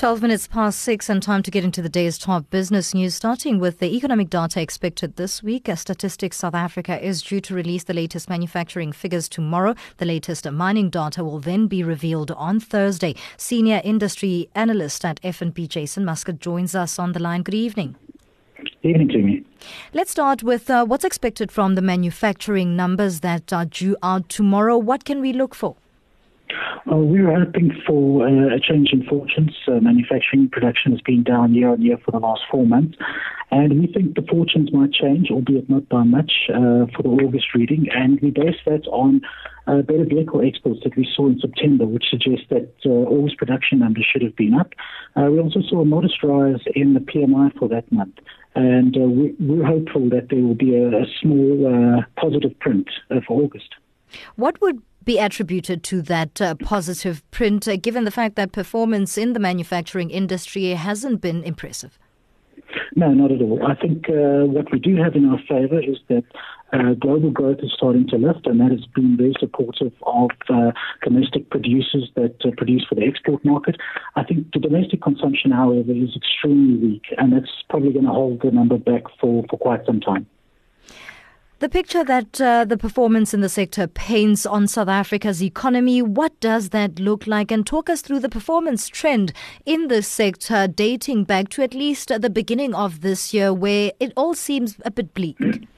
12 minutes past 6 and time to get into the day's top business news starting with the economic data expected this week. As Statistics South Africa is due to release the latest manufacturing figures tomorrow. The latest mining data will then be revealed on Thursday. Senior industry analyst at FNB Jason Muscat joins us on the line. Good evening. Evening to me. Let's start with uh, what's expected from the manufacturing numbers that are due out tomorrow. What can we look for? Uh, we were hoping for uh, a change in fortunes. Uh, manufacturing production has been down year on year for the last four months. And we think the fortunes might change, albeit not by much, uh, for the August reading. And we base that on uh, better vehicle exports that we saw in September, which suggests that uh, August production numbers should have been up. we also saw a modest rise in the PMI for that month. And we, are hopeful that there will be a, a small positive print for August. What would be attributed to that uh, positive print, uh, given the fact that performance in the manufacturing industry hasn't been impressive? No, not at all. I think uh, what we do have in our favor is that uh, global growth is starting to lift, and that has been very supportive of uh, domestic producers that uh, produce for the export market. I think the domestic consumption, however, is extremely weak, and that's probably going to hold the number back for, for quite some time. The picture that uh, the performance in the sector paints on South Africa's economy, what does that look like? And talk us through the performance trend in this sector dating back to at least the beginning of this year, where it all seems a bit bleak.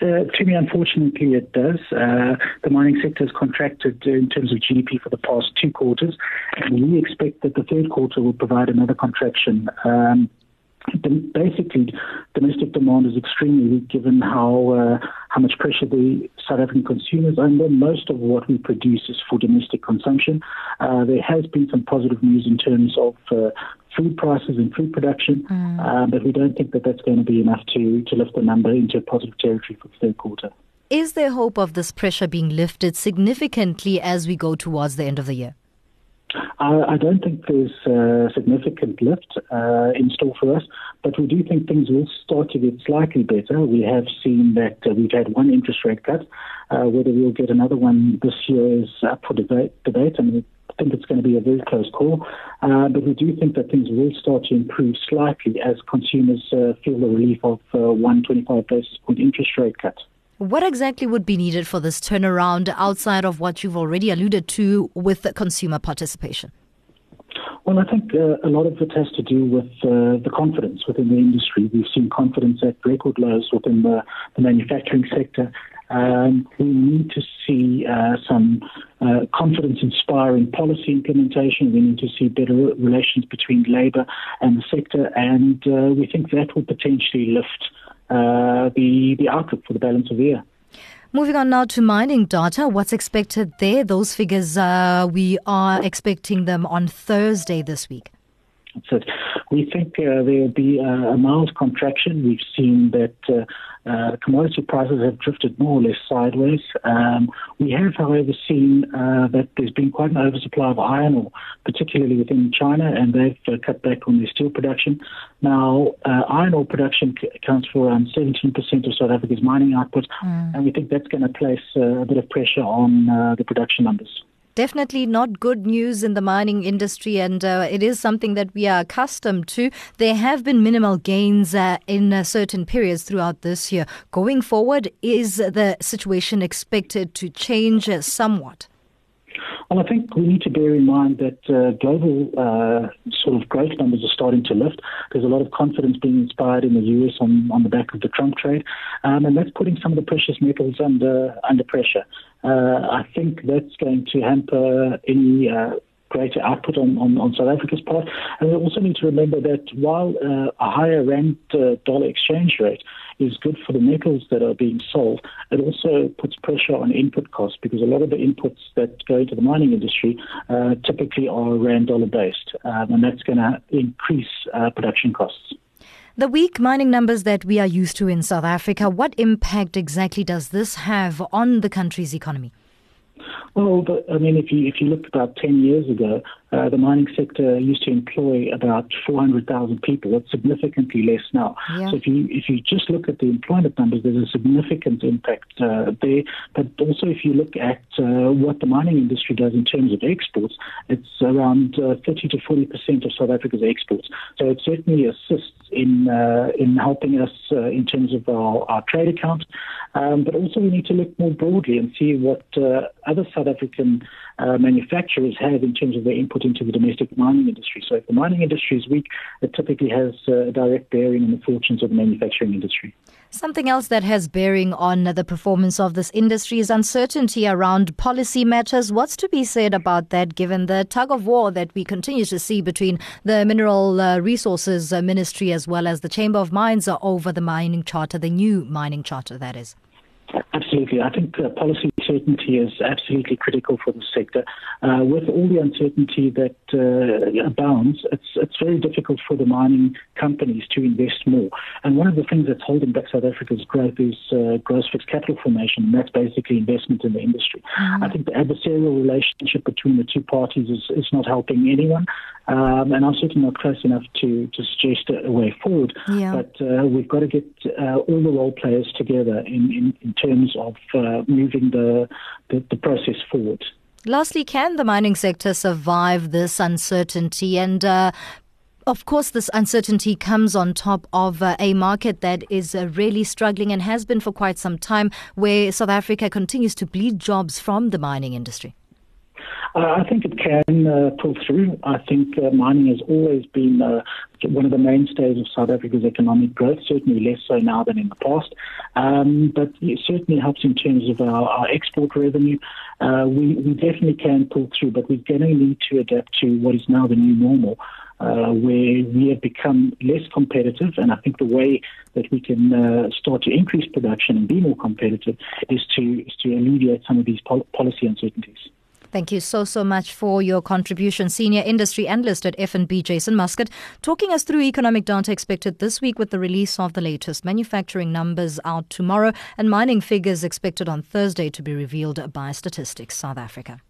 Uh, to me, unfortunately, it does. Uh, the mining sector has contracted in terms of GDP for the past two quarters, and we expect that the third quarter will provide another contraction. Um, basically domestic demand is extremely weak given how uh, how much pressure the South African consumers are under. Most of what we produce is for domestic consumption. Uh, there has been some positive news in terms of uh, food prices and food production, mm. Uh, but we don't think that that's going to be enough to, to lift the number into a positive territory for the third quarter. Is there hope of this pressure being lifted significantly as we go towards the end of the year? I, I don't think there's a significant lift uh, in store for us, but we do think things will start to get slightly better. We have seen that uh, we've had one interest rate cut. Uh, whether we'll get another one this year is up for debate. debate. Mean, I think it's going to be a very close call, uh, but we do think that things will start to improve slightly as consumers uh, feel the relief of uh, 125 basis point interest rate cut. What exactly would be needed for this turnaround outside of what you've already alluded to with consumer participation? Well, I think uh, a lot of it has to do with uh, the confidence within the industry. We've seen confidence at record lows within the, the manufacturing sector. Um, we need to see uh, some uh, confidence inspiring policy implementation. We need to see better relations between labour and the sector, and uh, we think that will potentially lift the, the outlook for the balance of the year. Moving on now to mining data, what's expected there? Those figures, uh, we are expecting them on Thursday this week. So we think uh, there will be a, a mild contraction. We've seen that uh, uh, commodity prices have drifted more or less sideways. Um, we have, however, seen uh, that there's been quite an oversupply of iron ore, particularly within China, and they've uh, cut back on their steel production. Now, uh, iron ore production c- accounts for around 17% of South Africa's mining output, mm. and we think that's going to place a bit of pressure on the production numbers definitely not good news in the mining industry, and uh, it is something that we are accustomed to. There have been minimal gains uh, in uh, certain periods throughout this year. Going forward, is the situation expected to change somewhat? Well, I think we need to bear in mind that uh, global uh, sort of growth numbers are starting to lift. There's a lot of confidence being inspired in the US on, on the back of the Trump trade, um, and that's putting some of the precious metals under under pressure. Uh, I think that's going to hamper any uh, greater output on, on, on, South Africa's part. And we also need to remember that while uh, a higher rand uh, dollar exchange rate is good for the metals that are being sold, it also puts pressure on input costs because a lot of the inputs that go into the mining industry uh, typically are rand dollar based, um, and that's going to increase uh, production costs. The weak mining numbers that we are used to in South Africa, what impact exactly does this have on the country's economy? Well, but, I mean, if you if you look about ten years ago, uh, the mining sector used to employ about 400,000 people. It's significantly less now. Yeah. So if you if you just look at the employment numbers, there's a significant impact uh, there. But also, if you look at uh, what the mining industry does in terms of exports, it's around uh, 30 to 40 percent of South Africa's exports. So it certainly assists in uh, in helping us uh, in terms of our, our trade account. Um, but also, we need to look more broadly and see what other South African manufacturers have in terms of their input into the domestic mining industry. So if the mining industry is weak, it typically has uh, a direct bearing on the fortunes of the manufacturing industry. Something else that has bearing on the performance of this industry is uncertainty around policy matters. What's to be said about that given the tug of war that we continue to see between the Mineral uh, Resources uh, Ministry as well as the Chamber of Mines over the mining charter, the new mining charter, that is? Absolutely. I think uh, policy certainty is absolutely critical for the sector. Uh, with all the uncertainty that uh, abounds, it's, it's very difficult for the mining companies to invest more. And one of the things that's holding back South Africa's growth is uh, gross fixed capital formation, and that's basically investment in the industry. Mm-hmm. I think the adversarial relationship between the two parties is, is not helping anyone. Um, and I'm certainly not close enough to, to suggest a way forward. Yeah. But uh, we've got to get uh, all the role players together in, in, in terms of uh, moving the, the, the process forward. Lastly, can the mining sector survive this uncertainty? And uh, of course, this uncertainty comes on top of uh, a market that is uh, really struggling and has been for quite some time, where South Africa continues to bleed jobs from the mining industry. Uh, I think it can uh, pull through. I think uh, mining has always been uh, one of the mainstays of South Africa's economic growth, certainly less so now than in the past. Um, but it certainly helps in terms of our, our export revenue. Uh, we, we definitely can pull through, but we're going to need to adapt to what is now the new normal. Uh, where we have become less competitive. And I think the way that we can uh, start to increase production and be more competitive is to, is to alleviate some of these pol- policy uncertainties. Thank you so, so much for your contribution. Senior industry analyst at FNB, Jason Muscat, talking us through economic data expected this week with the release of the latest manufacturing numbers out tomorrow and mining figures expected on Thursday to be revealed by Statistics South Africa.